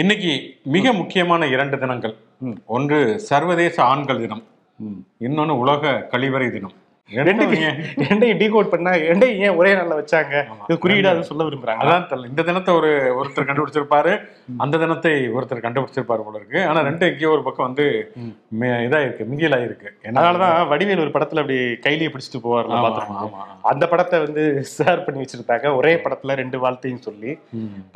இன்னைக்கு மிக முக்கியமான இரண்டு தினங்கள். ஒன்று சர்வதேச ஆண்கள் தினம். இன்னொன்னு உலக கழிவறை தினம். ரெண்டையும் டீகோட் பண்ணா ரெண்டையும் ஏன் ஒரே நாள்ல வச்சாங்க? இது குறியீடா சொல்ல விரும்புறாங்க அதான் இந்த தினத்தை ஒரு ஒருத்தர் கண்டுபிடிச்சிருப்பாரு அந்த தினத்தை ஒருத்தர் கண்டுபிடிச்சிருப்பாரு போல இருக்கு. ஆனா ரெண்டு எங்கேயோ ஒரு பக்கம் வந்து இதா இருக்கு மிங்கில் ஆயிருக்கு. அதனாலதான் வடிவேல் ஒரு படத்துல அப்படி கைலியை பிடிச்சிட்டு ஆமா, ஆமா. அந்த படத்தை வந்து ஷேர் பண்ணி வச்சிருந்தாங்க ஒரே படத்துல ரெண்டு வார்த்தையும் சொல்லி.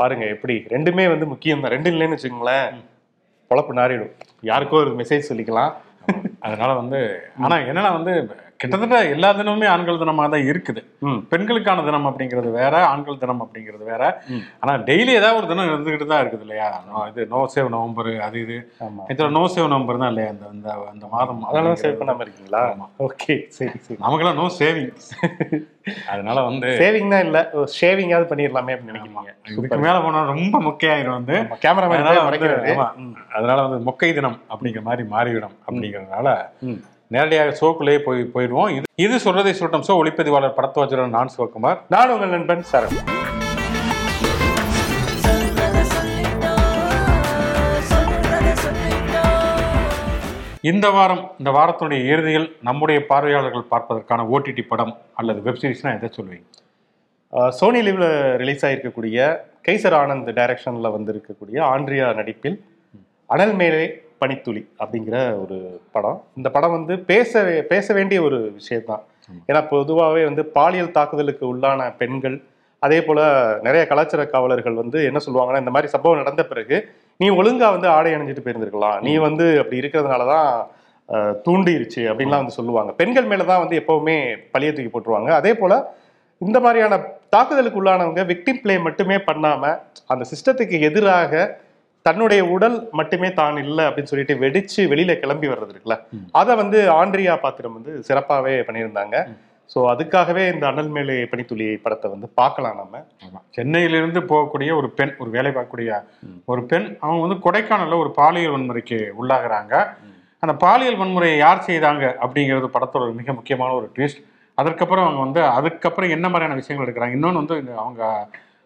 பாருங்க எப்படி? ரெண்டுமே வந்து முக்கியம் தான் ரெண்டு இல்லைன்னு வச்சுக்கோங்களேன் பொழப்பு நாறிடும். யாருக்கோ ஒரு மெசேஜ் சொல்லிக்கலாம். அதனால வந்து ஆனா என்னன்னா வந்து கிட்டத்தட்ட எல்லா தினமுமே ஆண்கள் தினமாக தான் இருக்குது. பெண்களுக்கான தினம் அப்படிங்கிறது வேற ஆண்கள் தினம் அப்படிங்கிறது வேற. ஆனா டெய்லி ஏதாவது ஒரு தினம் இருந்துகிட்டு தான் இருக்குது இல்லையா? இது நோ சேவ் நவம்பர் அது இது. இதுல நோ சேவ் நவம்பர் தான் இல்லையா? அந்த அந்த அந்த மாதம். அதெல்லாம் சேவ். பண்ணாம இருக்கீங்களா? ஓகே சரி சரி. நமக்கெல்லாம் நோ சேவிங். அதனால வந்து சேவிங் தான் இல்ல. ஷேவிங்காவது பண்ணிடலாமே அப்படின்னு நினைக்கிறீங்க. இதுக்கு மேல போனா ரொம்ப மொக்கையாயிரும் வந்து. கேமராமேன் அதனால வந்து, மொக்கை தினம் அப்படிங்கிற மாதிரி மாறிவிடும் அப்படிங்கறதுனால. நேரடியாக ஷோக்குள்ளேயே போய் போயிடுவோம். இது இது சொல்றதை சொல்லட்டும் ஷோ ஒளிப்பதிவாளர் படத்துவாச்சரன் நான் சிவகுமார். நான் உங்கள் நண்பன் சரண் இந்த வாரம் இந்த வாரத்துடைய இறுதியில் நம்முடைய பார்வையாளர்கள் பார்ப்பதற்கான ஓடிடி படம் அல்லது வெப் சீரிஸ்னா எதை சொல்வீங்க ஆஹ் சோனி லிவ்ல ரிலீஸ் ஆயிருக்கக்கூடிய கைசர் ஆனந்த் டைரக்ஷன்ல வந்திருக்கக்கூடிய ஆண்ட்ரியா நடிப்பில் அனல் மேலே பனித்துளி அப்படிங்கிற ஒரு படம். இந்த படம் வந்து பேச பேச வேண்டிய ஒரு விஷயம்தான். ஏன்னா பொதுவாகவே வந்து பாலியல் தாக்குதலுக்கு உள்ளான பெண்கள் அதே போல நிறைய கலாச்சார காவலர்கள் வந்து என்ன சொல்லுவாங்கன்னா இந்த மாதிரி சம்பவம் நடந்த பிறகு நீ ஒழுங்கா வந்து ஆடை அணிஞ்சிட்டு போயிருந்திருக்கலாம். நீ வந்து அப்படி இருக்கிறதுனால தான் தூண்டிருச்சு அப்படின்லாம் வந்து சொல்லுவாங்க. பெண்கள் மேல தான் வந்து எப்பவுமே பழிய தூக்கி போட்டுருவாங்க. அதே போல இந்த மாதிரியான தாக்குதலுக்கு உள்ளானவங்க விக்டிம் ப்ளே மட்டுமே பண்ணாம அந்த சிஸ்டத்துக்கு எதிராக தன்னுடைய உடல் மட்டுமே தான் இல்லை அப்படின்னு சொல்லிட்டு வெடிச்சு வெளியில கிளம்பி வர்றது இருக்குல்ல அதை வந்து ஆண்ட்ரியா பாத்திரம் வந்து சிறப்பாகவே பண்ணியிருந்தாங்க. ஸோ அதுக்காகவே இந்த அனல் மேலே பனித்துளி படத்தை வந்து பார்க்கலாம் நம்ம. சென்னையிலிருந்து போகக்கூடிய ஒரு பெண் ஒரு வேலை பார்க்கக்கூடிய ஒரு பெண் அவங்க வந்து கொடைக்கானல்ல ஒரு பாலியல் வன்முறைக்கு உள்ளாகுறாங்க. அந்த பாலியல் வன்முறையை யார் செய்தாங்க அப்படிங்கிறது படத்தோட ஒரு மிக முக்கியமான ஒரு ட்விஸ்ட் அதற்கப்புறம் அவங்க வந்து அதுக்கப்புறம் என்ன மாதிரியான விஷயங்கள் எடுக்கிறாங்க? இன்னொன்று வந்து அவங்க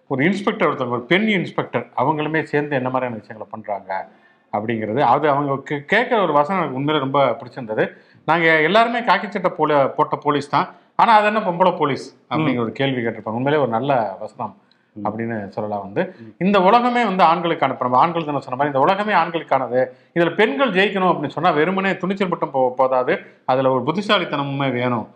ஒரு இன்ஸ்பெக்டர் ஒருத்தவங்க ஒரு பெண் இன்ஸ்பெக்டர் அவங்களுமே சேர்ந்து என்ன மாதிரியான விஷயங்களை பண்றாங்க அப்படிங்கிறது அது அவங்க கே- கேட்குற ஒரு வசனம் எனக்கு உண்மையில ரொம்ப பிடிச்சிருந்தது. நாங்கள் எல்லாருமே காக்கி சட்டை போல போட்ட போலீஸ் தான். ஆனால் அது என்ன பொம்பளை போலீஸ் அப்படிங்கிற ஒரு கேள்வி கேட்டிருப்பாங்க. உண்மையிலே ஒரு நல்ல வசனம். அப்படின்னு சொல்லலாம் வந்து. இந்த உலகமே வந்து ஆண்களுக்கான இப்ப நம்ம ஆண்கள் தினம் சொன்ன மாதிரி இந்த உலகமே ஆண்களுக்கானது. இதுல பெண்கள் ஜெயிக்கணும் அப்படின்னு சொன்னா வெறுமனே துணிச்சல் மட்டும் போ போதாது. அதுல ஒரு புத்திசாலித்தனமுமே வேணும்.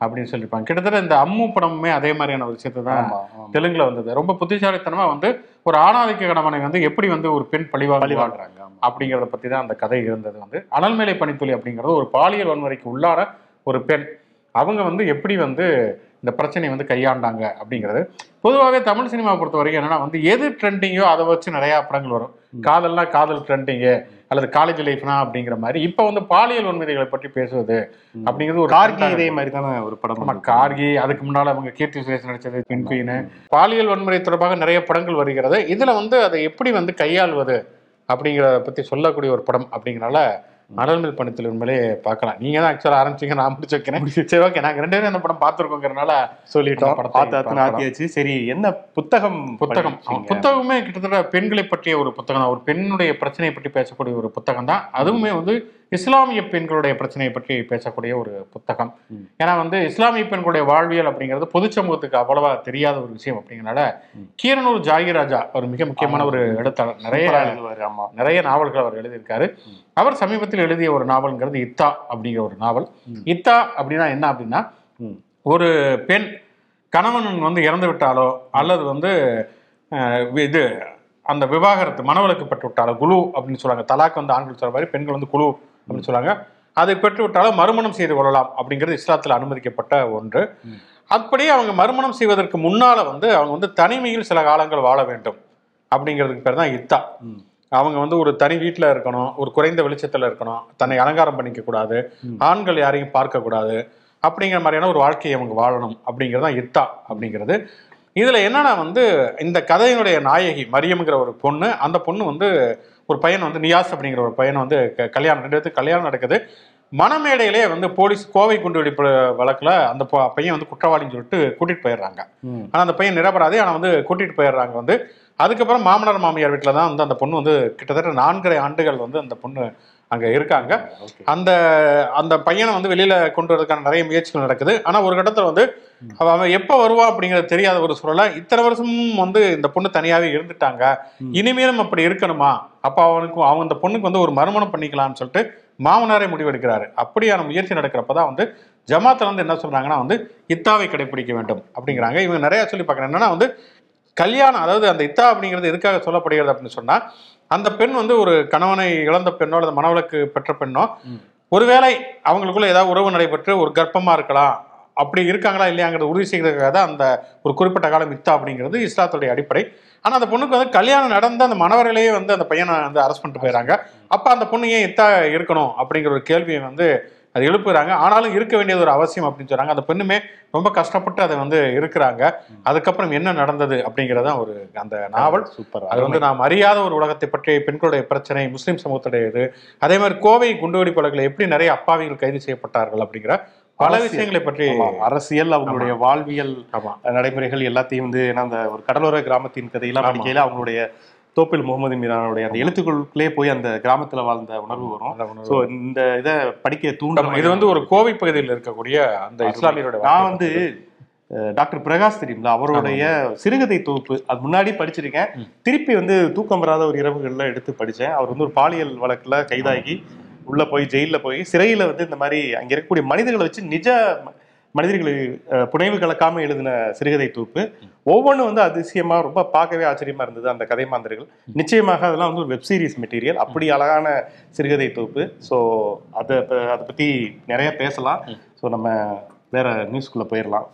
அப்படின்னு சொல்லியிருப்பாங்க. கிட்டத்தட்ட இந்த அம்மு படமுமே அதே மாதிரியான ஒரு விஷயத்தை தான். தெலுங்குல வந்தது. ரொம்ப புத்திசாலித்தனமா வந்து ஒரு ஆணாதிக்க கடமனை வந்து எப்படி வந்து ஒரு பெண் பழிவாங்க பழிவாங்குறாங்க ஆமா. அப்படிங்கிறத பத்தி தான் அந்த கதை இருந்தது வந்து. அனல்மேலை பனித்துளி அப்படிங்கிறது ஒரு பாலியல் வன்முறைக்கு உள்ளான ஒரு பெண். அவங்க வந்து எப்படி வந்து இந்த பிரச்சனையை வந்து கையாண்டாங்க அப்படிங்கிறது. பொதுவாகவே தமிழ் சினிமாவை பொறுத்த வரைக்கும் என்னன்னா வந்து எது ட்ரெண்டிங்கோ அதை வச்சு நிறைய படங்கள் வரும். காதல்னா காதல் ட்ரெண்டிங்கு அல்லது காலேஜ் லைஃப்னா அப்படிங்கிற மாதிரி. இப்போ வந்து பாலியல் வன்முறைகளை பற்றி பேசுவது அப்படிங்கிறது ஒரு கார்கி இதே மாதிரி தானே ஒரு படம் ஆமா கார்கி அதுக்கு முன்னால அவங்க கீர்த்தி சுரேஷ் நடிச்சது பெண் குயின் பாலியல் வன்முறை தொடர்பாக நிறைய படங்கள் வருகிறது. இதுல வந்து அதை எப்படி வந்து கையாள்வது அப்படிங்கிறத பத்தி சொல்லக்கூடிய ஒரு படம் அப்படிங்கறனால அனல்மில் பணத்தில் உண்மையிலே பார்க்கலாம். நீங்க தான் ஆக்சுவலா ஆரம்பிச்சீங்க நான் முடிச்சு வைக்கிறேன். சரி ஓகே நாங்க ரெண்டு பேரும் இந்த படம் பார்த்துருக்கோங்கிறனால சொல்லிட்டோம். பார்க்கலாம். ஆத்தியாச்சு சரி என்ன புத்தகம் புத்தகம்? புத்தகமே கிட்டத்தட்ட பெண்களை பற்றிய ஒரு புத்தகம் தான். ஒரு பெண்ணுடைய பிரச்சனையை பற்றி பேசக்கூடிய ஒரு புத்தகம் தான் அதுவுமே வந்து இஸ்லாமிய பெண்களுடைய பிரச்சனையை பற்றி பேசக்கூடிய ஒரு புத்தகம். ஏன்னா வந்து இஸ்லாமிய பெண்களுடைய வாழ்வியல் அப்படிங்கிறது பொது சமூகத்துக்கு அவ்வளவா தெரியாத ஒரு விஷயம் அப்படிங்கறனால கீரனூர் ஜாகிராஜா ஒரு மிக முக்கியமான ஒரு எழுத்தாளர். நிறைய ஆமா. நிறைய நாவல்கள் அவர் எழுதியிருக்காரு. அவர் சமீபத்தில் எழுதிய ஒரு நாவல்ங்கிறது இத்தா அப்படிங்கிற ஒரு நாவல். இத்தா அப்படின்னா என்ன அப்படின்னா. ஒரு பெண் கணவன் வந்து இறந்து விட்டாலோ அல்லது வந்து இது அந்த விவாகரத்து மனவளக்கு பெற்று விட்டாலோ குழு அப்படின்னு சொல்றாங்க தலாக் வந்து ஆண்கள் சொல்ற மாதிரி பெண்கள் வந்து குழு அப்படின்னு சொல்றாங்க அதை பெற்று விட்டாலும் மறுமணம் செய்து கொள்ளலாம் அப்படிங்கிறது இஸ்லாத்தில் அனுமதிக்கப்பட்ட ஒன்று. அப்படியே அவங்க மறுமணம் செய்வதற்கு முன்னால வந்து அவங்க வந்து தனிமையில் சில காலங்கள் வாழ வேண்டும் அப்படிங்கிறதுக்கு பேர் தான் இத்தா. அவங்க வந்து ஒரு தனி வீட்டில் இருக்கணும் ஒரு குறைந்த வெளிச்சத்தில் இருக்கணும் தன்னை அலங்காரம் பண்ணிக்க கூடாது ஆண்கள் யாரையும் பார்க்கக்கூடாது அப்படிங்கிற மாதிரியான ஒரு வாழ்க்கையை அவங்க வாழணும் அப்படிங்கிறது தான் இத்தா அப்படிங்கிறது. இதுல என்னன்னா வந்து இந்த கதையினுடைய நாயகி மரியம்ங்கிற ஒரு பொண்ணு அந்த பொண்ணு வந்து ஒரு பையன் வந்து நியாஸ் அப்படிங்கிற ஒரு பையனை வந்து கல்யாணம் ரெண்டு பேத்துக்கு கல்யாணம் நடக்குது. மணமேடையிலே வந்து போலீஸ் கோவை குண்டு வெடிப்பு வழக்குல அந்த பையன் வந்து குற்றவாளின்னு சொல்லிட்டு கூட்டிட்டு போயிடுறாங்க. ம். ஆனா அந்த பையன் நிரபராதி ஆனா வந்து கூட்டிட்டு போயிடுறாங்க வந்து. அதுக்கப்புறம் மாமனார் மாமியார் வீட்டில் தான் வந்து அந்த பொண்ணு வந்து கிட்டத்தட்ட நான்கரை ஆண்டுகள் வந்து அந்த பொண்ணு அங்கே இருக்காங்க. அந்த அந்த பையனை வந்து வெளியில கொண்டு வரதுக்கான நிறைய முயற்சிகள் நடக்குது. ஆனா ஒரு கட்டத்துல வந்து அவன் எப்ப வருவா அப்படிங்கிறது தெரியாத ஒரு சூழல இத்தனை வருஷமும் வந்து இந்த பொண்ணு தனியாவே இருந்துட்டாங்க. இனிமேலும் அப்படி இருக்கணுமா? அப்ப அவனுக்கு அவன் அந்த பொண்ணுக்கு வந்து ஒரு மறுமணம் பண்ணிக்கலாம்னு சொல்லிட்டு மாமனாரே முடிவெடுக்கிறாரு. அப்படியான முயற்சி நடக்கிறப்பதான் வந்து ஜமாத்துல வந்து என்ன சொல்றாங்கன்னா வந்து இத்தாவை கடைபிடிக்க வேண்டும் அப்படிங்கிறாங்க. இவங்க நிறைய சொல்லி பார்க்கறேன் என்னன்னா வந்து கல்யாணம் அதாவது அந்த இத்தா அப்படிங்கிறது எதுக்காக சொல்லப்படுகிறது அப்படின்னு சொன்னா அந்த பெண் வந்து ஒரு கணவனை இழந்த பெண்ணோ அல்லது மனவளக்கு பெற்ற பெண்ணோ. ஒருவேளை அவங்களுக்குள்ள ஏதாவது உறவு நடைபெற்று ஒரு கர்ப்பமா இருக்கலாம் அப்படி இருக்காங்களா இல்லையாங்கிறத உறுதி செய்கிறதுக்காக தான் அந்த ஒரு குறிப்பிட்ட காலம் இத்தா அப்படிங்கிறது இஸ்லாத்துடைய அடிப்படை ஆனா அந்த பொண்ணுக்கு வந்து கல்யாணம் நடந்த அந்த மணவர்களையே வந்து அந்த பையனை வந்து அரெஸ்ட் பண்ணிட்டு போயிடறாங்க அப்ப அந்த பொண்ணு ஏன் இத்தா இருக்கணும் அப்படிங்கிற ஒரு கேள்வியை வந்து அது எழுப்புறாங்க. ஆனாலும் இருக்க வேண்டியது ஒரு அவசியம் அப்படின்னு சொல்றாங்க. அந்த பெண்ணுமே ரொம்ப கஷ்டப்பட்டு அதை வந்து இருக்கிறாங்க. அதுக்கப்புறம் என்ன நடந்தது அப்படிங்கறதான் ஒரு அந்த நாவல். சூப்பர். அது வந்து நாம் அறியாத ஒரு உலகத்தை பற்றி பெண்களுடைய பிரச்சனை முஸ்லிம் சமூகத்துடைய இது அதே மாதிரி கோவை குண்டுவெடி கொலைகளை எப்படி நிறைய அப்பாவிகள் கைது செய்யப்பட்டார்கள் அப்படிங்கிற பல. விஷயங்களை பற்றி அரசியல் அவங்களுடைய வாழ்வியல் நடைமுறைகள் எல்லாத்தையும் வந்து ஏன்னா அந்த ஒரு கடலோர கிராமத்தின் கதையெல்லாம். படிக்கையில அவங்களுடைய தோப்பில் முகமது மீரானுடைய அந்த எழுத்துக்களுக்குள்ளே போய் அந்த கிராமத்துல வாழ்ந்த உணர்வு வரும். சோ இந்த இதை படிக்க தூண்ட ஆமா, இது வந்து ஒரு கோவை பகுதியில் இருக்கக்கூடிய அந்த இஸ்லாமியருடைய நான் வந்து டாக்டர் பிரகாஷ் தெரியுங்களா அவருடைய சிறுகதை தொகுப்பு அது முன்னாடி படிச்சிருக்கேன். திருப்பி வந்து தூக்கம் வராத ஒரு இரவுகள்ல எடுத்து படிச்சேன். அவர் வந்து ஒரு பாலியல் வழக்குல கைதாகி உள்ள போய் ஜெயில்ல போய் சிறையில வந்து இந்த மாதிரி அங்க இருக்கக்கூடிய மனிதர்களை வச்சு நிஜ மனிதர்களை புனைவு கலக்காம எழுதின சிறுகதை தொகுப்பு ஒவ்வொன்றும் வந்து அதிசயமா ரொம்ப பார்க்கவே ஆச்சரியமா இருந்தது அந்த கதை மாந்தர்கள். நிச்சயமாக அதெல்லாம் வந்து ஒரு வெப் சீரிஸ் மெட்டீரியல் அப்படி அழகான சிறுகதை தொகுப்பு ஸோ அதை அதை பத்தி நிறைய பேசலாம். ஸோ நம்ம வேற நியூஸ்குள்ள போயிடலாம்.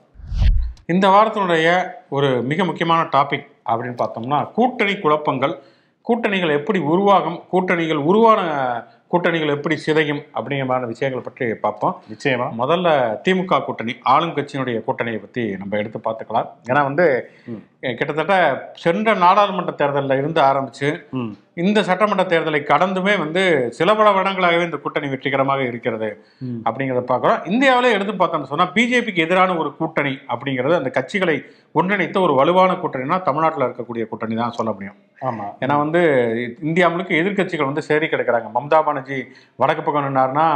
இந்த வாரத்தினுடைய ஒரு மிக முக்கியமான டாபிக் அப்படின்னு பார்த்தோம்னா கூட்டணி குழப்பங்கள். கூட்டணிகள் எப்படி உருவாகும்? கூட்டணிகள் உருவான கூட்டணிகள் எப்படி சிதையும் அப்படிங்கிற மாதிரி விஷயங்கள் பற்றி பார்ப்போம். நிச்சயமா. முதல்ல திமுக கூட்டணி ஆளும் கட்சியினுடைய கூட்டணியை பற்றி நம்ம எடுத்து பார்த்துக்கலாம். ஏன்னா வந்து கிட்டத்தட்ட சென்ற நாடாளுமன்ற தேர்தலில் இருந்து ஆரம்பிச்சு ம். இந்த சட்டமன்ற தேர்தலை கடந்துமே வந்து சில பல வருடங்களாகவே இந்த கூட்டணி வெற்றிகரமாக இருக்கிறது. அப்படிங்கிறத பார்க்குறோம். இந்தியாவிலே எடுத்து பார்த்தோம்னு சொன்னால் பிஜேபிக்கு எதிரான ஒரு கூட்டணி அப்படிங்கிறது அந்த கட்சிகளை ஒன்றிணைத்த ஒரு வலுவான கூட்டணினா தமிழ்நாட்டில் இருக்கக்கூடிய கூட்டணி தான் சொல்ல முடியும். ஆமா. ஏன்னா வந்து இந்தியா முழுக்க எதிர்க்கட்சிகள் வந்து சேரி கிடக்கிறாங்க. மம்தா பானர்ஜி வடக்கு பக்கம் நின்னார்னா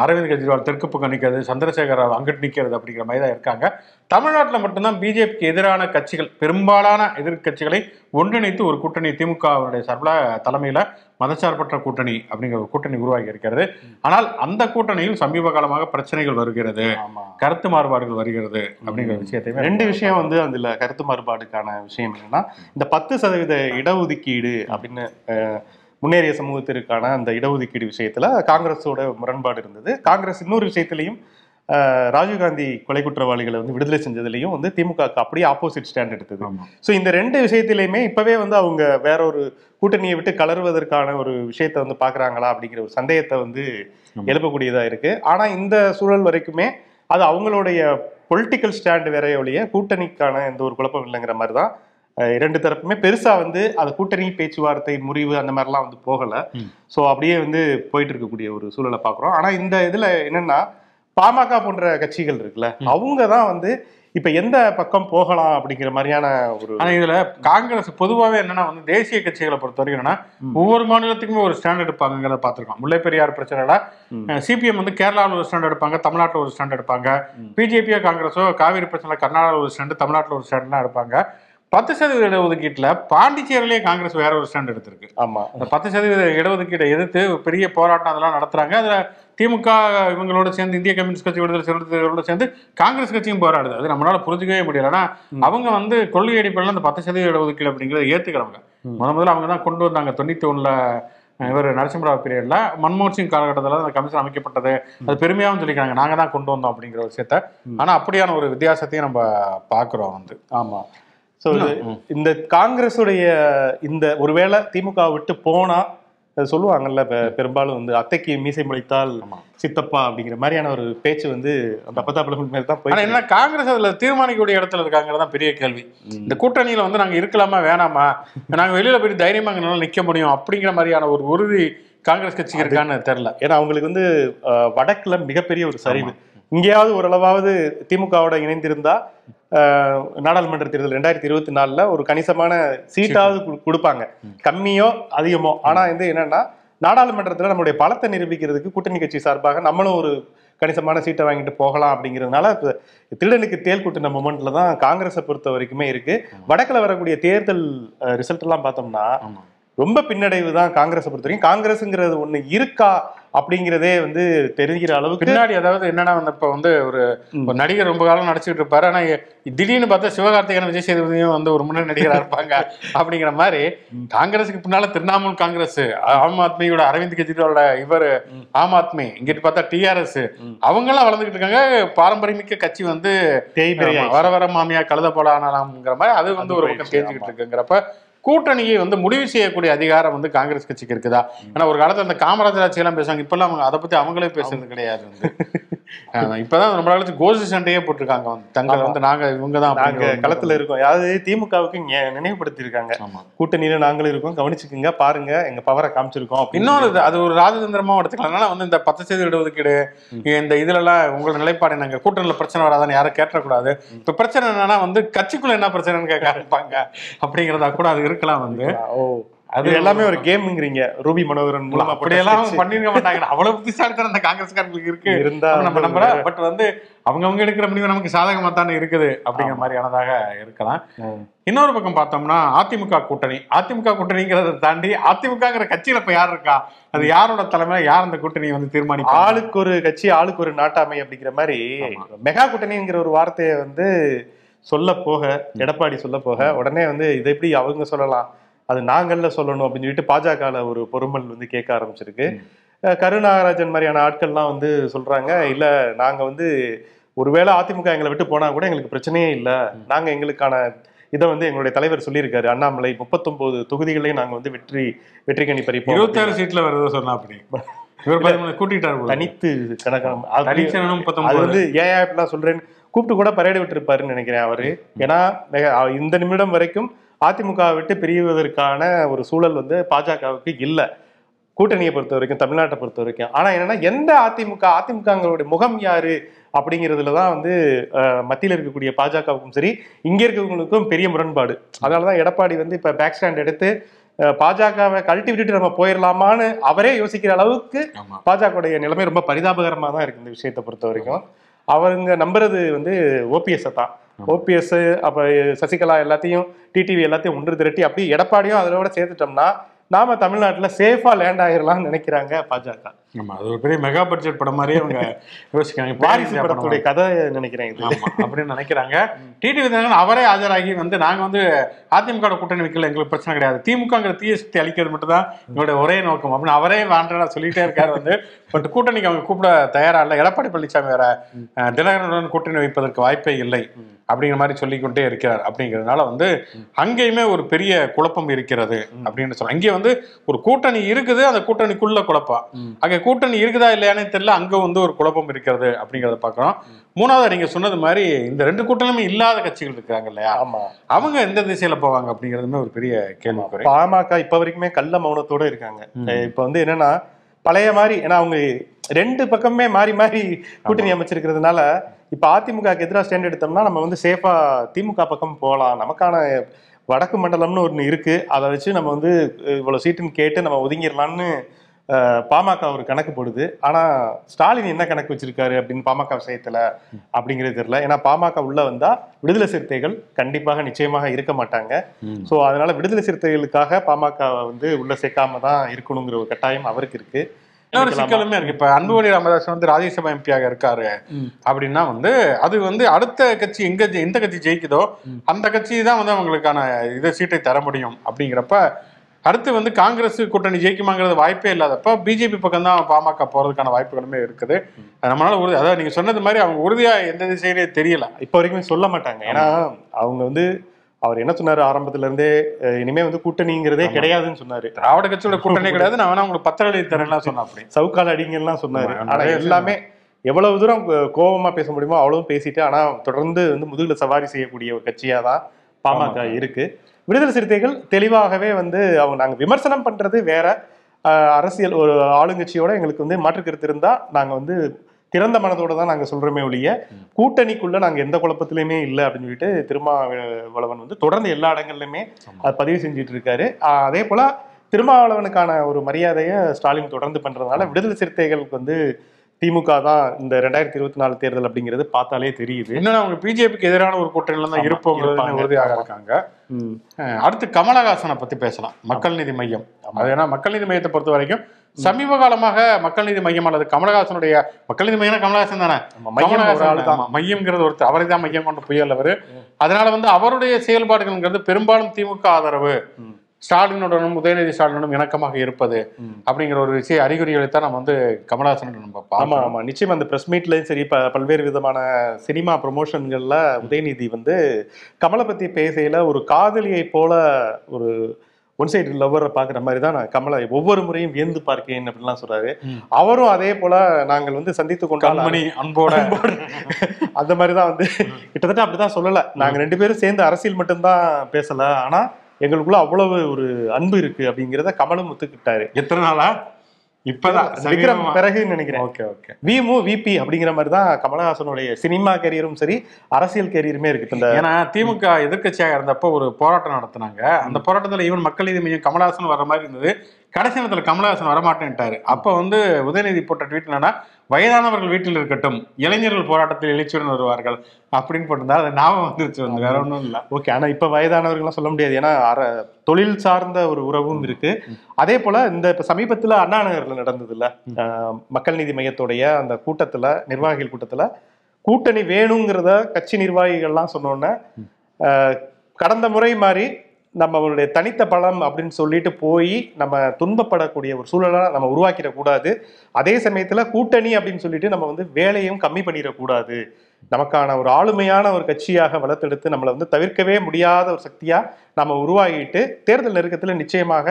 அரவிந்த் கெஜ்ரிவால் தெற்கு பக்கம் நிற்கிறது சந்திரசேகர் அங்கிட்டு நிற்கிறது அப்படிங்கிற மாதிரி தான் இருக்காங்க. தமிழ்நாட்டில் மட்டும்தான் பிஜேபிக்கு எதிரான கட்சிகள் பெரும்பாலான எதிர்க்கட்சிகளை ஒன்றிணைத்து ஒரு கூட்டணி திமுகவுடைய சார்பில் தலைமையில் மதச்சார்பற்ற கூட்டணி அப்படிங்கிற ஒரு கூட்டணி உருவாகி இருக்கிறது. ஆனால் அந்த கூட்டணியில் சமீப காலமாக பிரச்சனைகள் வருகிறது. கருத்து மாறுபாடுகள் வருகிறது அப்படிங்கிற விஷயத்தையுமே ரெண்டு விஷயம் வந்து அதுல கருத்து மாறுபாடுக்கான விஷயம் என்னன்னா இந்த பத்து சதவீத இடஒதுக்கீடு அப்படின்னு முன்னேறிய சமூகத்திற்கான அந்த இடஒதுக்கீடு விஷயத்துல காங்கிரஸோட முரண்பாடு இருந்தது. காங்கிரஸ் இன்னொரு விஷயத்திலையும் ராஜீவ்காந்தி கொலை குற்றவாளிகளை வந்து விடுதலை செஞ்சதுலையும் வந்து திமுக அப்படியே ஆப்போசிட் ஸ்டாண்ட் எடுத்தது. ஸோ இந்த ரெண்டு விஷயத்திலையுமே இப்பவே வந்து அவங்க வேற ஒரு கூட்டணியை விட்டு கலருவதற்கான ஒரு விஷயத்தை வந்து பாக்குறாங்களா அப்படிங்கிற ஒரு சந்தேகத்தை வந்து. எழுப்பக்கூடியதா இருக்கு ஆனா இந்த சூழல் வரைக்குமே அது அவங்களுடைய பொலிட்டிக்கல் ஸ்டாண்ட் வேற ஒழிய கூட்டணிக்கான எந்த ஒரு குழப்பம் இல்லைங்கிற மாதிரி தான் இரண்டு தரப்புமே பெருசா வந்து அது கூட்டணி பேச்சுவார்த்தை முறிவு அந்த மாதிரிலாம் வந்து போகல. ஸோ அப்படியே வந்து போயிட்டு இருக்கக்கூடிய ஒரு சூழலை பார்க்குறோம் ஆனா இந்த இதுல என்னன்னா பாமக போன்ற கட்சிகள் இருக்குல்ல அவங்க தான் வந்து இப்ப எந்த பக்கம் போகலாம் அப்படிங்கிற மாதிரியான ஒரு ஆனா இதுல காங்கிரஸ் பொதுவாவே என்னன்னா வந்து தேசிய கட்சிகளை பொறுத்த வரைக்கும் என்னன்னா ஒவ்வொரு மாநிலத்துக்குமே ஒரு ஸ்டாண்ட் எடுப்பாங்கிறத பார்த்திருக்கோம். முல்லை பெரியார் பிரச்சனைல. சிபிஎம் வந்து கேரளாவில் ஒரு ஸ்டாண்ட் எடுப்பாங்க தமிழ்நாட்டில் ஒரு ஸ்டாண்ட் எடுப்பாங்க. பிஜேபியோ காங்கிரஸோ காவிரி பிரச்சனைல கர்நாடகாவில் ஒரு ஸ்டாண்டு தமிழ்நாட்டில் ஒரு ஸ்டாண்ட்லாம் எடுப்பாங்க. பத்து சதவீத இடஒதுக்கீட்டுல பாண்டிச்சேரியிலேயே காங்கிரஸ் வேற ஒரு ஸ்டாண்ட் எடுத்திருக்கு. ஆமா. அந்த பத்து சதவீத இடஒதுக்கீடை எதிர்த்து பெரிய போராட்டம் அதெல்லாம் நடத்துறாங்க. அதுல திமுக இவங்களோட சேர்ந்து இந்திய கம்யூனிஸ்ட் கட்சி விடுதலை சிறுத்தைகளோட சேர்ந்து காங்கிரஸ் கட்சியும் போராடுது. அது நம்மளால புரிஞ்சுக்கவே முடியல. ஆனா அவங்க வந்து கொள்கை அடிப்படையில் அந்த பத்து சதவீத இடஒதுக்கீடு அப்படிங்கிறத ஏத்துக்கிறவங்க. ம். முத முதல்ல அவங்க தான் கொண்டு வந்தாங்க. தொண்ணூத்தி ஒண்ணுல இவர் நரசிம்மராவ் பீரியட்ல மன்மோகன் சிங் காலகட்டத்தில் அந்த கமிஷன் அமைக்கப்பட்டது. அது பெருமையாகவும் சொல்லிக்கிறாங்க. நாங்க தான் கொண்டு வந்தோம் அப்படிங்கிற விஷயத்த. ஆனா அப்படியான ஒரு வித்தியாசத்தையும் நம்ம பாக்குறோம் வந்து. ஆமா. ஸோ இந்த காங்கிரஸுடைய இந்த ஒருவேளை திமுக விட்டு போனா சொல்லுவாங்கல்ல பெரும்பாலும் வந்து அத்தைக்கு மீசை முளைத்தால். சித்தப்பா அப்படிங்கிற மாதிரியான ஒரு பேச்சு வந்து அந்த பத்தாப்புல மேல தான் போய் என்ன காங்கிரஸ் அதுல தீர்மானிக்கக்கூடிய இடத்துல இருக்காங்கிறது தான் பெரிய கேள்வி. இந்த கூட்டணியில வந்து நாங்க இருக்கலாமா வேணாமா? நாங்க வெளியில போயிட்டு தைரியமா எங்களால நிக்க முடியும் அப்படிங்கிற மாதிரியான ஒரு உறுதி காங்கிரஸ் கட்சிக்கு இருக்கான்னு தெரியல. ஏன்னா அவங்களுக்கு வந்து வடக்குல மிகப்பெரிய ஒரு சரிவு. இங்கேயாவது ஓரளவாவது திமுகவோட இணைந்திருந்தா நாடாளுமன்ற தேர்தல் ரெண்டாயிரத்தி இருபத்தி நாலுல ஒரு கணிசமான சீட்டாவது கொடுப்பாங்க. கம்மியோ அதிகமோ. ஆனா வந்து என்னன்னா நாடாளுமன்றத்துல நம்மளுடைய பலத்தை நிரூபிக்கிறதுக்கு கூட்டணி கட்சி சார்பாக நம்மளும் ஒரு கணிசமான சீட்டை வாங்கிட்டு போகலாம் அப்படிங்கிறதுனால திருடனுக்கு தேல் கூட்டின மொமெண்ட்ல தான் காங்கிரஸை பொறுத்த வரைக்குமே இருக்கு. வடக்குல வரக்கூடிய தேர்தல் ரிசல்ட் எல்லாம் பார்த்தோம்னா ரொம்ப பின்னடைவு தான் காங்கிரஸை பொறுத்த வரைக்கும். காங்கிரஸ்ங்கிறது ஒண்ணு இருக்கா? அப்படிங்கிறதே வந்து தெரிகிற அளவுக்கு பின்னாடி அதாவது என்னன்னா வந்து இப்ப வந்து ஒரு ஒரு நடிகர் ரொம்ப காலம் நடிச்சுட்டு இருப்பாரு. ஆனா திடீர்னு பார்த்தா சிவகார்த்திகேயன் விஜய் சேதுபதியும் வந்து ஒரு முன்னணி நடிகரா இருப்பாங்க அப்படிங்கிற மாதிரி காங்கிரஸுக்கு பின்னால திரிணாமுல் காங்கிரஸ் ஆம் ஆத்மியோட அரவிந்த் கெஜ்ரிவாலோட இவர் ஆம் ஆத்மி இங்கிட்டு பார்த்தா டிஆர்எஸ் அவங்க எல்லாம் வளர்ந்துகிட்டு இருக்காங்க. பாரம்பரியமிக்க கட்சி வந்து வர வர மாமியா கழுத போல ஆனாலாம்ங்கிற மாதிரி அது வந்து ஒரு பக்கம் தேஞ்சுக்கிட்டு இருக்குங்கிறப்ப கூட்டணியை வந்து முடிவு செய்யக்கூடிய அதிகாரம் வந்து காங்கிரஸ் கட்சிக்கு இருக்குதா? ஏன்னா ஒரு காலத்துல அந்த காமராஜர் ஆட்சி எல்லாம் பேசுவாங்க. இப்பெல்லாம் அவங்க அதை பத்தி அவங்களே பேசுறது கிடையாது வந்து. இப்பதான் ரொம்ப நாள் கழிச்சு கோஷி சண்டையே போட்டிருக்காங்க தங்களை வந்து நாங்க இவங்க தான் நாங்க களத்துல இருக்கோம். அதாவது திமுகவுக்கு நினைவுபடுத்தி இருக்காங்க ஆமா. கூட்டணியில நாங்களும் இருக்கோம். கவனிச்சுக்குங்க பாருங்க எங்க பவரை காமிச்சிருக்கோம் இன்னொரு அது ஒரு ராஜதந்திரமா எடுத்துக்கலாம். அதனால வந்து இந்த பத்து செய்தி இடஒதுக்கீடு இந்த இதுல எல்லாம் உங்களோட நிலைப்பாடு நாங்க கூட்டணியில பிரச்சனை வராதான்னு யாரும் கேட்டக்கூடாது இப்ப பிரச்சனை என்னன்னா வந்து கட்சிக்குள்ள என்ன பிரச்சனைன்னு கேட்க ஆரம்பிப்பாங்க? அப்படிங்கிறதா கூட அது இருக்கலாம் வந்து. அது எல்லாமே ஒரு கேம்ங்கிறீங்க. ரூபி மனோகரன் மூலமா அப்படியெல்லாம். பண்ணிருக்க மாட்டாங்க அவ்வளவு புத்திசாலித்தனம் அந்த காங்கிரஸ்காரங்களுக்கு இருக்கு. இருந்தா நம்ம நம்புறோம் பட் வந்து அவங்கவங்க எடுக்கிற முடிவு நமக்கு சாதகமா தானே இருக்குது அப்படிங்கிற மாதிரியானதாக இருக்கலாம். இன்னொரு பக்கம் பார்த்தோம்னா அதிமுக கூட்டணி. அதிமுக கூட்டணிங்கிறத தாண்டி அதிமுகங்கிற கட்சியில இப்ப யார் இருக்கா? அது யாரோட தலைமையில யார் அந்த கூட்டணியை வந்து தீர்மானிப்பா ஆளுக்கு ஒரு கட்சி ஆளுக்கு ஒரு நாட்டாமை அப்படிங்கிற மாதிரி மெகா கூட்டணிங்கிற ஒரு வார்த்தையை வந்து சொல்ல போக எடப்பாடி சொல்ல போக உடனே வந்து இதை எப்படி அவங்க சொல்லலாம்? அது நாங்கள்ல சொல்லணும் அப்படின்னு சொல்லிட்டு பாஜகல ஒரு பொறுமல் வந்து கேட்க ஆரம்பிச்சிருக்கு. கருநாகராஜன் மாதிரியான ஆட்கள்லாம் வந்து சொல்றாங்க இல்ல நாங்க வந்து ஒருவேளை அதிமுக எங்களை விட்டு போனா கூட எங்களுக்கு பிரச்சனையே இல்லை. நாங்க எங்களுக்கான இதை வந்து எங்களுடைய தலைவர் சொல்லியிருக்காரு. அண்ணாமலை முப்பத்தொன்பது தொகுதிகளையும் நாங்க வந்து வெற்றி வெற்றி கணி பறிப்போம் இருபத்தாறு சீட்ல வருது சொன்னா அப்படி. கூட்டிட்டாரு. தனித்து கணக்கான அது- வந்து ஏன் ஏன் இப்படிலாம் சொல்றேன்னு கூப்பிட்டு கூட பரேடு விட்டுருப்பாருன்னு நினைக்கிறேன் அவரு. ஏன்னா இந்த நிமிடம் வரைக்கும் அதிமுக விட்டு பிரிவதற்கான ஒரு சூழல் வந்து பாஜகவுக்கு இல்ல. கூட்டணியை பொறுத்த வரைக்கும் தமிழ்நாட்டை பொறுத்த வரைக்கும். ஆனா என்னன்னா எந்த அதிமுக அதிமுகங்களுடைய முகம் யாரு அப்படிங்கிறதுல தான் வந்து மத்தியில இருக்கக்கூடிய பாஜகவுக்கும் சரி இங்க இருக்கவங்களுக்கும் பெரிய முரண்பாடு. அதனாலதான் எடப்பாடி வந்து இப்ப பேக் ஸ்டாண்ட் எடுத்து பாஜகவை கழட்டி விட்டுட்டு நம்ம போயிடலாமான்னு அவரே யோசிக்கிற அளவுக்கு பாஜகவுடைய நிலைமை ரொம்ப பரிதாபகரமா தான் இருக்கு இந்த விஷயத்தை பொறுத்த வரைக்கும். அவருங்க நம்புறது வந்து ஓபிஎஸ் தான். ஓபிஎஸ் அப்ப சசிகலா எல்லாத்தையும் டிடிவி எல்லாத்தையும் ஒன்று திரட்டி அப்படி எடப்பாடியும் அதோட சேர்த்துட்டோம்னா நாம தமிழ்நாட்டுல சேஃபா லேண்ட் ஆயிரலாம்னு நினைக்கிறாங்க பாஜக. ஆமா அது ஒரு பெரிய மெகா பட்ஜெட் படம் மாதிரியே அவங்க யோசிக்கிறாங்க. வாரிசு படத்துடைய கதை நினைக்கிறேன் இது. அப்படின்னு நினைக்கிறாங்க. டிடி விதிநகரன் அவரே ஆஜராகி வந்து நாங்க வந்து அதிமுக கூட்டணி வைக்கல எங்களுக்கு பிரச்சனை கிடையாது. திமுகங்கிற தீய சக்தி அழிக்கிறது மட்டும் தான் எங்களுடைய ஒரே நோக்கம் அப்படின்னு அவரே வாண்டடா சொல்லிட்டே இருக்காரு வந்து. பட் கூட்டணிக்கு அவங்க கூப்பிட தயாரா இல்லை. எடப்பாடி பழனிசாமி வேற தினகரனுடன் கூட்டணி வைப்பதற்கு வாய்ப்பே இல்லை. அப்படிங்கிற மாதிரி சொல்லிக்கொண்டே இருக்கிறார். அப்படிங்கிறதுனால வந்து அங்கேயுமே ஒரு பெரிய குழப்பம் இருக்கிறது அப்படின்னு சொல்ல அங்கே வந்து ஒரு கூட்டணி இருக்குது அந்த கூட்டணிக்குள்ள குழப்பம். அங்கே கூட்டணி இருக்குதா இல்லையானே தெரியல அங்க வந்து ஒரு குழப்பம் இருக்கிறது அப்படிங்கிறத பார்க்குறோம். மூணாவது நீங்க சொன்னது மாதிரி இந்த ரெண்டு கூட்டணியுமே இல்லாத கட்சிகள் இருக்காங்க இல்லையா? ஆமா. அவங்க எந்த திசையில போவாங்க அப்படிங்கிறதுமே ஒரு பெரிய கேள்விக்குறை. பாமக இப்ப வரைக்குமே கள்ள மௌனத்தோட இருக்காங்க. இப்ப வந்து என்னன்னா பழைய மாதிரி ஏன்னா அவங்க ரெண்டு பக்கமே மாறி மாறி கூட்டணி அமைச்சிருக்கிறதுனால இப்ப அதிமுகக்கு எதிராக ஸ்டாண்ட் எடுத்தோம்னா நம்ம வந்து சேஃபா திமுக பக்கம் போகலாம். நமக்கான வடக்கு மண்டலம்னு ஒன்று இருக்கு. அதை வச்சு நம்ம வந்து இவ்வளவு சீட்டுன்னு கேட்டு நம்ம ஒதுங்கிடலாம்னு பாமக ஒரு கணக்கு போடுது. ஆனா ஸ்டாலின் என்ன கணக்கு வச்சிருக்காரு அப்படின்னு பாமக விஷயத்துல அப்படிங்கிறது தெரியல. ஏன்னா பாமக உள்ள வந்தா விடுதலை சிறுத்தைகள் கண்டிப்பாக நிச்சயமாக இருக்க மாட்டாங்க. சோ அதனால விடுதலை சிறுத்தைகளுக்காக பாமக வந்து உள்ள சேர்க்காம தான் இருக்கணுங்கிற ஒரு கட்டாயம் அவருக்கு இருக்கு. இன்னொரு சிக்கலுமே இருக்கு. இப்ப அன்புமணி ராமதாஸ் வந்து ராஜ்யசபா எம்பியாக இருக்காரு அப்படின்னா வந்து அது வந்து அடுத்த கட்சி எங்க எந்த கட்சி ஜெயிக்குதோ அந்த கட்சி தான் வந்து அவங்களுக்கான இதை சீட்டை தர முடியும் அப்படிங்கிறப்ப அடுத்து வந்து காங்கிரஸ் கூட்டணி ஜெயிக்குமாங்கிறது வாய்ப்பே இல்லாதப்ப பிஜேபி பக்கம் தான் பாமக போறதுக்கான வாய்ப்புகளுமே இருக்குது. நம்மளால உறுதி அதாவது நீங்க சொன்னது மாதிரி அவங்க உறுதியா எந்த திசையிலே தெரியல. இப்ப வரைக்கும் சொல்ல மாட்டாங்க. ஏன்னா அவங்க வந்து அவர் என்ன சொன்னாரு ஆரம்பத்துல இருந்தே இனிமே வந்து கூட்டணிங்கிறதே கிடையாதுன்னு சொன்னாரு. திராவிட கட்சியோட கூட்டணி கிடையாது நான் வேணா உங்களுக்கு பத்திரம் எழுதி தரேன்லாம் சொன்னேன் அப்படி. சவுக்கால் அடிங்கலாம் சொன்னாரு. ஆனா எல்லாமே எவ்வளவு தூரம் கோ- கோவமா பேச முடியுமோ அவ்வளவும் பேசிட்டு ஆனா தொடர்ந்து வந்து முதுகுல சவாரி செய்யக்கூடிய ஒரு கட்சியா தான் பாமக இருக்கு. விடுதலை சிறுத்தைகள் தெளிவாகவே வந்து அவங்க நாங்க விமர்சனம் பண்றது வேற அரசியல் ஒரு ஆளுங்கட்சியோட எங்களுக்கு வந்து மாற்று கருத்து இருந்தா நாங்க வந்து திறந்த மனதோட தான் நாங்க சொல்றோமே ஒழிய கூட்டணிக்குள்ள நாங்க எந்த குழப்பத்திலயுமே இல்லை அப்படின்னு சொல்லிட்டு திருமாவளவன் வந்து தொடர்ந்து எல்லா இடங்கள்லயுமே அது பதிவு செஞ்சுட்டு இருக்காரு அதே போல திருமாவளவனுக்கான ஒரு மரியாதையை ஸ்டாலின் தொடர்ந்து பண்றதுனால விடுதலை சிறுத்தைகளுக்கு வந்து திமுக தான் இந்த ரெண்டாயிரத்தி இருபத்தி நாலு தேர்தல் அப்படிங்கிறது பார்த்தாலே தெரியுது. இன்னும் அவங்க பிஜேபிக்கு எதிரான ஒரு கூட்டணியில தான் இருப்பாங்க. உறுதியாக இருக்காங்க. அடுத்து கமலஹாசனை பத்தி பேசலாம். மக்கள் நீதி மையம். அது ஏன்னா மக்கள் நீதி மையத்தை பொறுத்த வரைக்கும் சமீப காலமாக மக்கள் நீதி மையம் அல்லது கமலஹாசனுடைய மக்கள் நீதி மையம் கமலஹாசன் தானே. கமலஹாசன் மையம்ங்கிறது ஒருத்தர் அவரை தான் மையம் கொண்ட புயல் அவர். அதனால வந்து அவருடைய செயல்பாடுகள்ங்கிறது பெரும்பாலும் திமுக ஆதரவு. ஸ்டாலினுடனும் உதயநிதி ஸ்டாலினுடன் இணக்கமாக இருப்பது. அப்படிங்கிற ஒரு விஷய அறிகுறிகளை தான் நம்ம வந்து கமலஹாசன் நம்ம ஆமா பார்க்கலாம் ஆமா. நிச்சயம் அந்த பிரஸ் மீட்லயும் சரி ப பல்வேறு விதமான சினிமா ப்ரொமோஷன்கள்ல உதயநிதி வந்து கமலை பத்தி பேசையில ஒரு காதலியை போல ஒரு ஒன் சைடு லவ்வரை பாக்குற மாதிரி தான் நான் கமலை ஒவ்வொரு முறையும் வியந்து பார்க்கிறேன் அப்படின்லாம் சொல்றாரு. அவரும் அதே போல நாங்கள் வந்து சந்தித்து கொண்டால் கண்மணி அன்போட. அந்த மாதிரி தான் வந்து கிட்டத்தட்ட அப்படிதான் சொல்லல. நாங்க ரெண்டு பேரும் சேர்ந்து அரசியல் மட்டும்தான் பேசல. ஆனா எங்களுக்குள்ள அவ்வளவு ஒரு அன்பு இருக்கு அப்படிங்கிறத கமலும் ஒத்துக்கிட்டாரு. எத்தனை நாளா? இப்பதான் விக்ரம் பிறகுன்னு நினைக்கிறேன். Okay okay. விமு விபி அப்படிங்கிற மாதிரி தான் கமலஹாசனுடைய சினிமா கெரியரும் சரி அரசியல் கெரியருமே இருக்கு. இந்த ஏன்னா திமுக எதிர்க்கட்சியாக இருந்தப்போ ஒரு போராட்டம் நடத்தினாங்க. அந்த போராட்டத்துல ஈவன் மக்கள் நீதி மையம் கமலஹாசன் வர மாதிரி இருந்தது. கடைசி நேரத்துல கமலஹாசன் வரமாட்டேன்ட்டாரு. அப்ப வந்து உதயநிதி போட்ட ட்வீட் என்னன்னா வயதானவர்கள் வீட்டில் இருக்கட்டும் இளைஞர்கள் போராட்டத்தில் எழுச்சியுடன் வருவார்கள் அப்படின்னு போட்டிருந்தா அது ஞாபகம் வந்துருச்சு வந்து வேற ஒண்ணும் இல்ல. ஓகே ஆனா இப்ப வயதானவர்கள்லாம் சொல்ல முடியாது. ஏன்னா அர தொழில் சார்ந்த ஒரு உறவும் இருக்கு. அதே போல இந்த இப்ப சமீபத்துல அண்ணா நகர்ல நடந்தது இல்ல மக்கள் நீதி மையத்துடைய அந்த கூட்டத்துல நிர்வாகிகள் கூட்டத்துல கூட்டணி வேணுங்கிறத கட்சி நிர்வாகிகள்லாம் சொன்னோன்னே கடந்த முறை மாதிரி நம்மளுடைய தனித்த பலம் அப்படின்னு சொல்லிட்டு போய் நம்ம துன்பப்படக்கூடிய ஒரு சூழலை நம்ம உருவாக்கிடக்கூடாது. அதே சமயத்துல கூட்டணி அப்படின்னு சொல்லிட்டு நம்ம வந்து வேலையும் கம்மி பண்ணிடக்கூடாது. நமக்கான ஒரு ஆளுமையான ஒரு கட்சியாக வளர்த்தெடுத்து நம்மளை வந்து தவிர்க்கவே முடியாத ஒரு சக்தியா நம்ம உருவாகிட்டு தேர்தல் நெருக்கத்துல நிச்சயமாக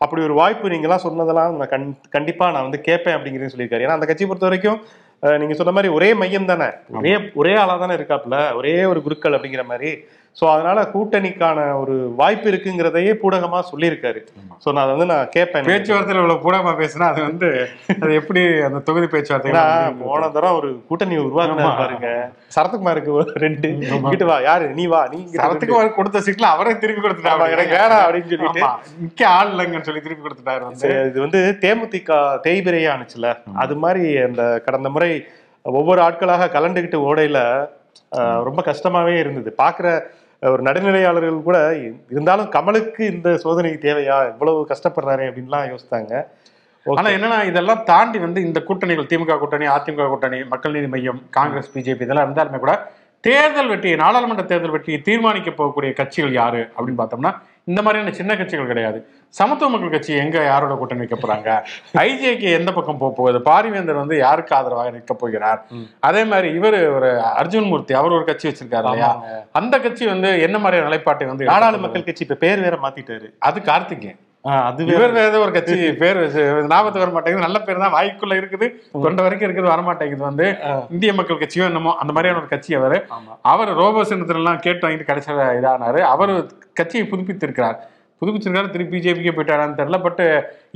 அப்படி ஒரு வாய்ப்பு நீங்களாம் சொன்னதெல்லாம் நான் கண் கண்டிப்பா நான் வந்து கேட்பேன் அப்படிங்கிறது சொல்லியிருக்காரு. ஏன்னா அந்த கட்சியை பொறுத்த வரைக்கும் அஹ், நீங்க சொன்ன மாதிரி ஒரே மையம் தானே ஒரே ஒரே ஆளா தானே இருக்காப்புல. ஒரே ஒரு குருக்கள் அப்படிங்கிற மாதிரி சோ அதனால கூட்டணிக்கான ஒரு வாய்ப்பு இருக்குங்கிறதையே பூடகமா சொல்லியிருக்காரு. சோ நான் அதை வந்து நான் கேட்பேன். பேச்சுவார்த்தையில இவ்வளவு பூடமா பேசினா அது வந்து அது எப்படி அந்த தொகுதி பேச்சுவார்த்தை போன தடவை ஒரு கூட்டணி உருவாக்குனா. பாருங்க. சரத்குமாருக்கு ஒரு ரெண்டு. இங்கிட்டு வா யாரு? நீ வா நீ. அவர் கொடுத்த சீட்ல அவரே திருப்பி ஆமா, கொடுத்துட்டாரு எனக்கு வேணாம் அப்படின்னு சொல்லிட்டு. ஆமா, நிக்க ஆள் இல்லைங்கன்னு சொல்லி திருப்பி கொடுத்துட்டாரு இது- வந்து தேமுதிக தேய்பிரையா ஆனுச்சுல அது மாதிரி அந்த கடந்த முறை ஒவ்வொரு ஆட்களாக கலண்டுகிட்டு ஓடையில ரொம்ப கஷ்டமாவே இருந்தது. பாக்குற ஒரு நடுநிலையாளர்கள் கூட இருந்தாலும் கமலுக்கு இந்த சோதனை தேவையா? இவ்வளவு கஷ்டப்படுறாரு அப்படின்லாம் யோசித்தாங்க. ஆனா என்னன்னா இதெல்லாம் தாண்டி வந்து இந்த கூட்டணிகள் திமுக கூட்டணி அதிமுக கூட்டணி மக்கள் நீதி மையம் காங்கிரஸ் பிஜேபி இதெல்லாம் இருந்தாலுமே கூட தேர்தல் வெற்றியை நாடாளுமன்ற தேர்தல் வெற்றியை தீர்மானிக்க போகக்கூடிய கட்சிகள் யாரு அப்படின்னு பார்த்தோம்னா இந்த மாதிரியான சின்ன கட்சிகள் கிடையாது. சமத்துவ மக்கள் கட்சி எங்க யாரோட கூட்டணி வைக்க போறாங்க? ஐஜேக்கு எந்த பக்கம் போக போகுது? பாரிவேந்தர் வந்து யாருக்கு ஆதரவாக நிற்க போகிறார்? அதே மாதிரி இவர் ஒரு அர்ஜுன் மூர்த்தி அவர் ஒரு கட்சி வச்சிருக்காரு இல்லையா. அந்த கட்சி வந்து என்ன மாதிரியான நிலைப்பாட்டை வந்து நாடாளு மக்கள் கட்சி இப்ப பேர் வேற மாத்திட்டாரு. அது கார்த்திகேயன். அது இவர் ஒரு கட்சி பேர் ஞாபகத்துக்கு வர மாட்டேங்குது. நல்ல பேர் தான். வாய்க்குள்ள இருக்குது. தொண்டை வரைக்கும் இருக்குது வர மாட்டேங்குது வந்து இந்திய மக்கள் கட்சியோ என்னமோ அந்த மாதிரியான ஒரு கட்சி அவர். அவர் ரோபோ சின்னத்துல எல்லாம் கேட்டு வாங்கிட்டு கடைசியில் இதானாரு. அவர் கட்சியை புதுப்பித்திருக்கிறார். புதுப்பிச்சிருக்காரு திருப்பி பிஜேபிக்கே போயிட்டாரான்னு தெரியல. பட்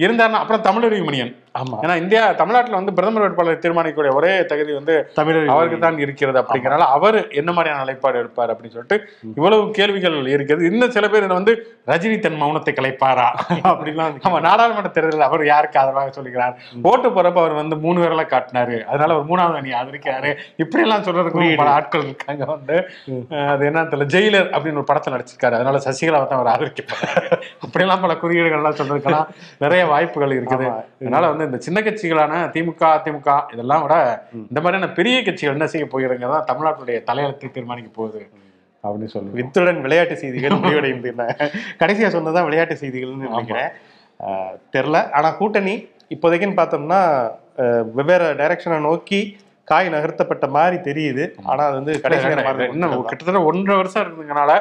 இருந்தாருன்னா அப்புறம் தமிழறிவு மணியன். ஆமா. ஏன்னா இந்தியா தமிழ்நாட்டுல வந்து பிரதமர் வேட்பாளர் தீர்மானிக்கக்கூடிய ஒரே தகுதி வந்து தமிழர் அவருக்கு தான் இருக்கிறது அப்படிங்கறனால அவர் என்ன மாதிரியான நிலைப்பாடு எடுப்பார் அப்படின்னு சொல்லிட்டு இவ்வளவு கேள்விகள் இருக்குது இன்னும் சில பேர் வந்து ரஜினி தன் மௌனத்தை கலைப்பாரா? அப்படிலாம் ஆமா நாடாளுமன்ற தேர்தலில் அவர் யாருக்கு ஆதரவாக சொல்லுகிறார் ஓட்டு போறப்ப அவர் வந்து மூணு பேரெல்லாம் காட்டினாரு. அதனால அவர் மூணாவது அணி ஆதரிக்கிறாரு. இப்படி எல்லாம் சொல்றதுக்கு பல ஆட்கள் இருக்காங்க வந்து. அது என்ன தெரியல ஜெயிலர் அப்படின்னு ஒரு படத்துல நடிச்சிருக்காரு. அதனால சசிகலாவை தான் அவர் ஆதரிக்கப்படுறாரு அப்படியெல்லாம் பல குறியீடுகள் எல்லாம் சொல்றதுக்கெல்லாம் நிறைய வாய்ப்புகள் இருக்குது. அதனால வந்து இந்த சின்ன கட்சிகளான திமுக அதிமுக இதெல்லாம் விட இந்த மாதிரியான பெரிய கட்சிகள் என்ன செய்ய போகிறதுங்கிறதா தமிழ்நாட்டுடைய தலையெழுத்தை தீர்மானிக்க போகுது. அப்படின்னு சொல்லி வித்துடன் விளையாட்டு செய்திகள் முடிவடைந்து கடைசியா சொன்னதான் விளையாட்டு செய்திகள்னு நினைக்கிறேன். ஆஹ் தெரில ஆனா கூட்டணி இப்போதைக்குன்னு பார்த்தோம்னா வெவ்வேறு டைரக்ஷனை நோக்கி காய் நகர்த்தப்பட்ட மாதிரி தெரியுது. ஆனா அது வந்து கடைசி கிட்டத்தட்ட ஒன்றரை வருஷம் இருக்குங்கனால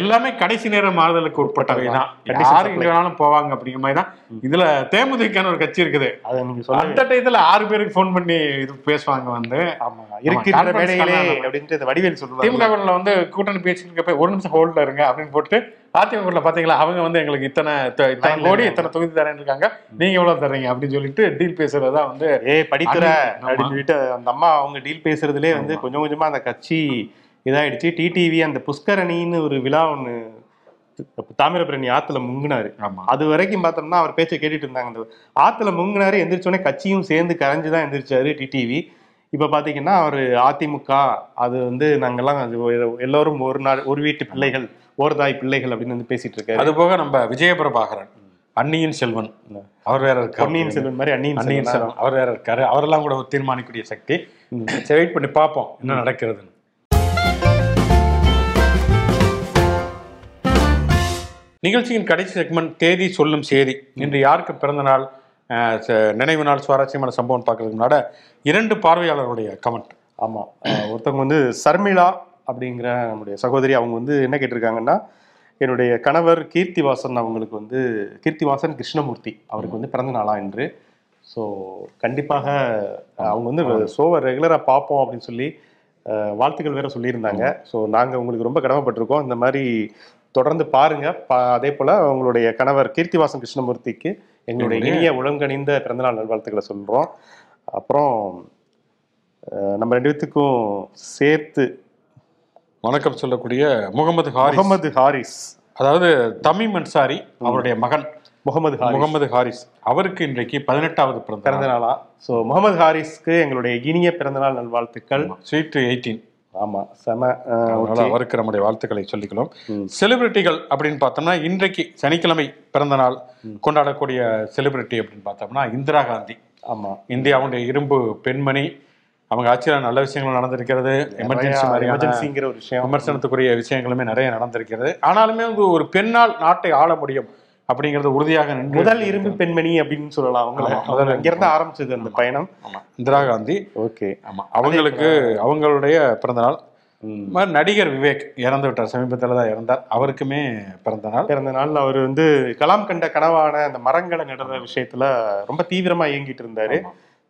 எல்லாமே கடைசி நேர மாறுதலுக்கு உட்பட்டவை தான் யாரு. இங்க வேணாலும் போவாங்க அப்படிங்கிற மாதிரி தான் இதுல தேமுதிகன்னு ஒரு கட்சி இருக்குது. அந்த டயத்துல ஆறு பேருக்கு ஃபோன் பண்ணி இது பேசுவாங்க வந்து. ஆமா இருக்கின்ற தான். அப்படின்ட்டு வடிவேல் சொல்லுவாங்க. திமுக வந்து கூட்டணி பேசிட்டு இருக்கப்ப ஒரு நிமிஷம் ஹோல்ட்ல இருங்க அப்படின்னு போட்டு அதிமுக பாத்தீங்களா அவங்க வந்து எங்களுக்கு இத்தனை இத்தனை கோடி. இத்தனை தொகுதி தரேன் இருக்காங்க. நீங்க எவ்வளவு தர்றீங்க அப்படின்னு சொல்லிட்டு டீல் பேசுறதா வந்து ஏய் படிக்கிற. அப்படின்னு சொல்லிட்டு அந்த அம்மா அவங்க டீல் பேசுறதுலே வந்து கொஞ்சம் கொஞ்சமா அந்த கட்சி இதாயிடுச்சு. டிடிவி அந்த புஷ்கரணின்னு ஒரு விழா ஒண்ணு தாமிரபரணி ஆத்துல முங்குனாரு. அது வரைக்கும் பார்த்தோம்னா அவர் பேச்சை கேட்டுட்டு இருந்தாங்க. அந்த ஆத்துல முங்குனாரு எந்திரிச்சோடனே கட்சியும் சேர்ந்து கரைஞ்சு தான் எந்திரிச்சாரு டிடிவி இப்ப பாத்தீங்கன்னா அவர் அதிமுக அது வந்து நாங்கெல்லாம் எல்லாரும் ஒரு நாள் ஒரு வீட்டு பிள்ளைகள் ஒரு தாய் பிள்ளைகள் அப்படின்னு வந்து பேசிட்டு இருக்காரு. அது போக நம்ம விஜயபிரபாகரன் அன்னியின் செல்வன். அவர் வேற இருக்காரு. பொன்னியின் செல்வன் மாதிரி அன்னியின் அன்னியின் செல்வன்? அவர் வேற இருக்காரு. அவரெல்லாம் கூட தீர்மானிக்கக்கூடிய சக்தி. வெயிட் பண்ணி பார்ப்போம் என்ன நடக்கிறதுன்னு. நிகழ்ச்சியின் கடைசி செக்மெண்ட் தேதி சொல்லும் செய்தி. இன்று யாருக்கு பிறந்த நாள்? நினைவு நாள் சுவாரஸ்யமான சம்பவம் பார்க்கறதுக்கு முன்னாடி இரண்டு பார்வையாளர்களுடைய கமெண்ட் ஆமா அஹ் ஒருத்தவங்க வந்து சர்மிளா அப்படிங்கிற நம்முடைய சகோதரி அவங்க வந்து என்ன கேட்டிருக்காங்கன்னா என்னுடைய கணவர் கீர்த்திவாசன் அவங்களுக்கு வந்து கீர்த்திவாசன் கிருஷ்ணமூர்த்தி அவருக்கு வந்து பிறந்த நாளா என்று ஸோ கண்டிப்பாக அவங்க வந்து ஷோவை ரெகுலராக பார்ப்போம் அப்படின்னு சொல்லி வாழ்த்துக்கள் வேற சொல்லியிருந்தாங்க. ஸோ நாங்கள் உங்களுக்கு ரொம்ப கடமைப்பட்டிருக்கோம். இந்த மாதிரி தொடர்ந்து பாருங்க. அதே போல உங்களுடைய கணவர் கீர்த்திவாசன் கிருஷ்ணமூர்த்திக்கு எங்களுடைய இனிய உளங்கணிந்த பிறந்தநாள் நல்வாழ்த்துக்களை சொல்றோம். அப்புறம் நம்ம ரெண்டு பேத்துக்கும் சேர்த்து வணக்கம் சொல்லக்கூடிய முகமது ஹாரிஸ். முகமது ஹாரிஸ். அதாவது தமிம் அன்சாரி அவருடைய மகன். முகமது முகமது ஹாரிஸ். அவருக்கு இன்றைக்கு பதினெட்டாவது பிறந்த நாளா ஸோ முகமது ஹாரிஸ்க்கு எங்களுடைய இனிய பிறந்தநாள் நல்வாழ்த்துக்கள். ஸ்வீட் எயிட்டீன் ஆமா செம. அவருக்கு நம்முடைய வாழ்த்துக்களை சொல்லிக்கலாம். செலிபிரிட்டிகள் அப்படின்னு பார்த்தோம்னா இன்றைக்கு சனிக்கிழமை பிறந்த நாள் கொண்டாடக்கூடிய செலிபிரிட்டி அப்படின்னு பார்த்தோம்னா இந்திரா காந்தி. ஆமா. இந்தியாவுடைய இரும்பு பெண்மணி. அவங்க ஆட்சியில் நல்ல விஷயங்கள் நடந்திருக்கிறது. எமர்ஜென்சி மாதிரியான எமர்ஜென்சிங்கிற ஒரு விஷயம். விமர்சனத்துக்குரிய விஷயங்களுமே நிறைய நடந்திருக்கிறது. ஆனாலுமே வந்து ஒரு பெண்ணால் நாட்டை ஆள முடியும். அப்படிங்கிறது உறுதியாக நின்று முதல் இரும்பு பெண்மணி அப்படின்னு சொல்லலாம் அவங்க ஆமா, முதல் அங்கிருந்து ஆரம்பிச்சது அந்த பயணம். இந்திரா காந்தி. ஓகே. ஆமா. அவங்களுக்கு அவங்களுடைய பிறந்த நாள் இந்த மாதிரி நடிகர் விவேக் இறந்து விட்டார். சமீபத்தில் தான் இறந்தார். அவருக்குமே பிறந்த நாள் பிறந்த நாள் அவர் வந்து கலாம் கண்ட கனவான அந்த மரங்களை நடுற விஷயத்துல ரொம்ப தீவிரமா இயங்கிட்டு இருந்தாரு.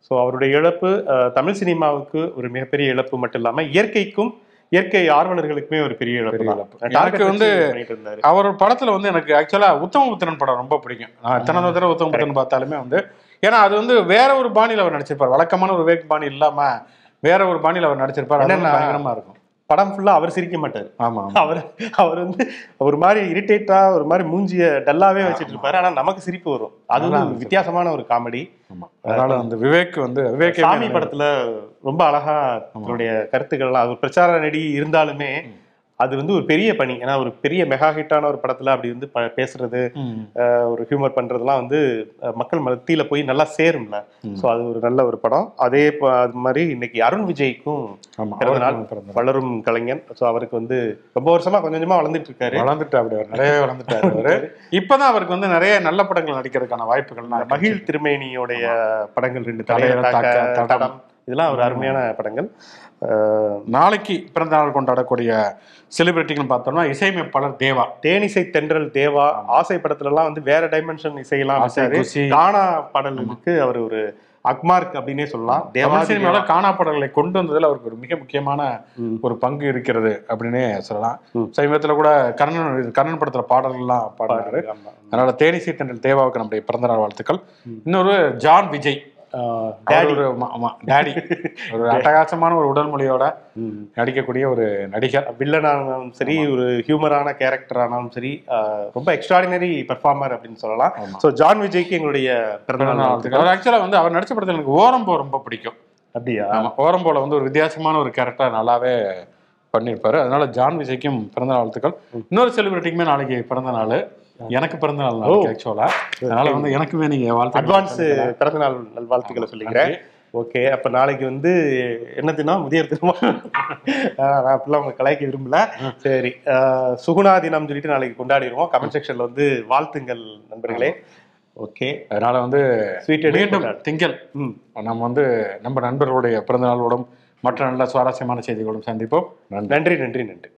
ஸோ அவருடைய இழப்பு அஹ், தமிழ் சினிமாவுக்கு ஒரு மிகப்பெரிய இழப்பு மட்டும் இல்லாம இயற்கைக்கும் இயற்கை ஆர்வலர்களுக்குமே ஒரு பெரிய எனக்கு வந்து அவர் படத்துல வந்து எனக்கு ஆக்சுவலா உத்தமபுத்திரன் படம் ரொம்ப பிடிக்கும். நான் எத்தனை தடவை உத்தமபுத்திரன் பார்த்தாலுமே வந்து ஏன்னா அது வந்து வேற ஒரு பாணியில அவர் நடிச்சிருப்பார். வழக்கமான ஒரு விவேக் பாணி இல்லாம வேற ஒரு பாணியில அவர் நடிச்சிருப்பார். பயங்கரமா இருக்கும். படம் ஃபுல்லா அவர் சிரிக்க மாட்டாரு. ஆமா அவர் அவர் வந்து ஒரு மாதிரி இரிட்டேட்டா ஒரு மாதிரி மூஞ்சிய டல்லாவே வச்சிட்டு இருப்பாரு ஆனா நமக்கு சிரிப்பு வரும். அது வித்தியாசமான ஒரு காமெடி அதனால அந்த விவேக் வந்து விவேக் சாமி படத்துல ரொம்ப அழகா தன்னுடைய கருத்துக்கள்லாம் அது ஒரு பிரச்சார நடி இருந்தாலுமே அது வந்து ஒரு பெரிய பணி. ஏன்னா ஒரு பெரிய மெகா ஹிட்டான ஒரு படத்துல அப்படி வந்து பேசுறது ஒரு ஹியூமர் பண்றதுலாம் வந்து மக்கள் மத்தியில போய் நல்லா சேரும்ல. சோ அது ஒரு நல்ல ஒரு படம். அதே அது மாதிரி இன்னைக்கு அருண் விஜய்க்கும். வளரும் கலைஞன். சோ அவருக்கு வந்து ரொம்ப வருஷமா கொஞ்சம் கொஞ்சமா வளர்ந்துட்டு இருக்காரு. வளர்ந்துட்டு அப்படி நிறையவே வளர்ந்துட்டாரு அவரு. இப்பதான் அவருக்கு வந்து நிறைய நல்ல படங்கள் நடிக்கிறதுக்கான வாய்ப்புகள்லாம் மகிழ் திருமேனியோடைய படங்கள் ரெண்டு தாக்க தடம். இதெல்லாம் ஒரு அருமையான படங்கள். நாளைக்கு பிறந்த நாள் கொண்டாடக்கூடிய செலிபிரிட்டிகள் பார்த்தோம்னா இசையமைப்பாளர் தேவா. தேனிசை தென்றல் தேவா. ஆசை படத்துல எல்லாம் வந்து வேற டைமென்ஷன் இசையெல்லாம். கானா பாடலுக்கு அவர் ஒரு அக்மார்க் அப்படின்னே சொல்லலாம். தேவா தமிழ் சினிமால காணாப்பாடல்களை கொண்டு வந்ததுல அவருக்கு ஒரு மிக முக்கியமான. ஒரு பங்கு இருக்கிறது அப்படின்னே சொல்லலாம். சமீபத்துல கூட கர்ணன் கர்ணன் படத்துல பாடல்கள்லாம் பாடினாரு ஆமா. அதனால தேனிசை தென்றல் தேவாவுக்கு நம்முடைய பிறந்தநாள் வாழ்த்துக்கள். இன்னொரு ஜான் விஜய். டாடி ஒரு அட்டகாசமான ஒரு உடல் மொழியோட. நடிக்கக்கூடிய ஒரு நடிகர் வில்லனானாலும் சரி ஒரு ஹியூமரான கேரக்டர் ஆனாலும் சரி ரொம்ப எக்ஸ்ட்ராடினரி பெர்ஃபார்மர் அப்படின்னு சொல்லலாம். சோ ஜான் விஜய்க்கு எங்களுடைய பிறந்தநாள் வாழ்த்துக்கள். அவர் ஆக்சுவலா வந்து அவர் நடிச்ச படத்துல எனக்கு ஓரம்போ ரொம்ப பிடிக்கும். அப்படியா? ஆமா ஓரம்போல வந்து ஒரு வித்தியாசமான ஒரு கேரக்டர் நல்லாவே பண்ணியிருப்பாரு. அதனால ஜான் விஜய்க்கும் பிறந்த நாள் வாழ்த்துக்கள் இன்னொரு செலிபிரிட்டிக்குமே நாளைக்கு பிறந்த நாள் எனக்கு பிறந்த நாள் நாளைக்கு ஆக்சுவலா அதனால வந்து எனக்குமே நீங்க வாழ்த்து அட்வான்ஸ் பிறந்தநாள் நல்வாழ்த்துக்களை சொல்லிக்கிறேன். ஓகே அப்ப நாளைக்கு வந்து என்ன தினம்? முதியோர் ஆஹ், நான் அப்படிலாம் உங்க கலாய்க்க விரும்பல. சரி சுகுணா தினம் சொல்லிட்டு நாளைக்கு கொண்டாடிடுவோம். கமெண்ட் செக்ஷன்ல வந்து வாழ்த்துங்கள் நண்பர்களே. ஓகே அதனால வந்து மீண்டும். திங்கள். ம். நம்ம வந்து நம்ம நண்பர்களுடைய பிறந்த நாளோடும் மற்ற நல்ல சுவாரஸ்யமான செய்திகளோடும் சந்திப்போம். நன்றி நன்றி நன்றி.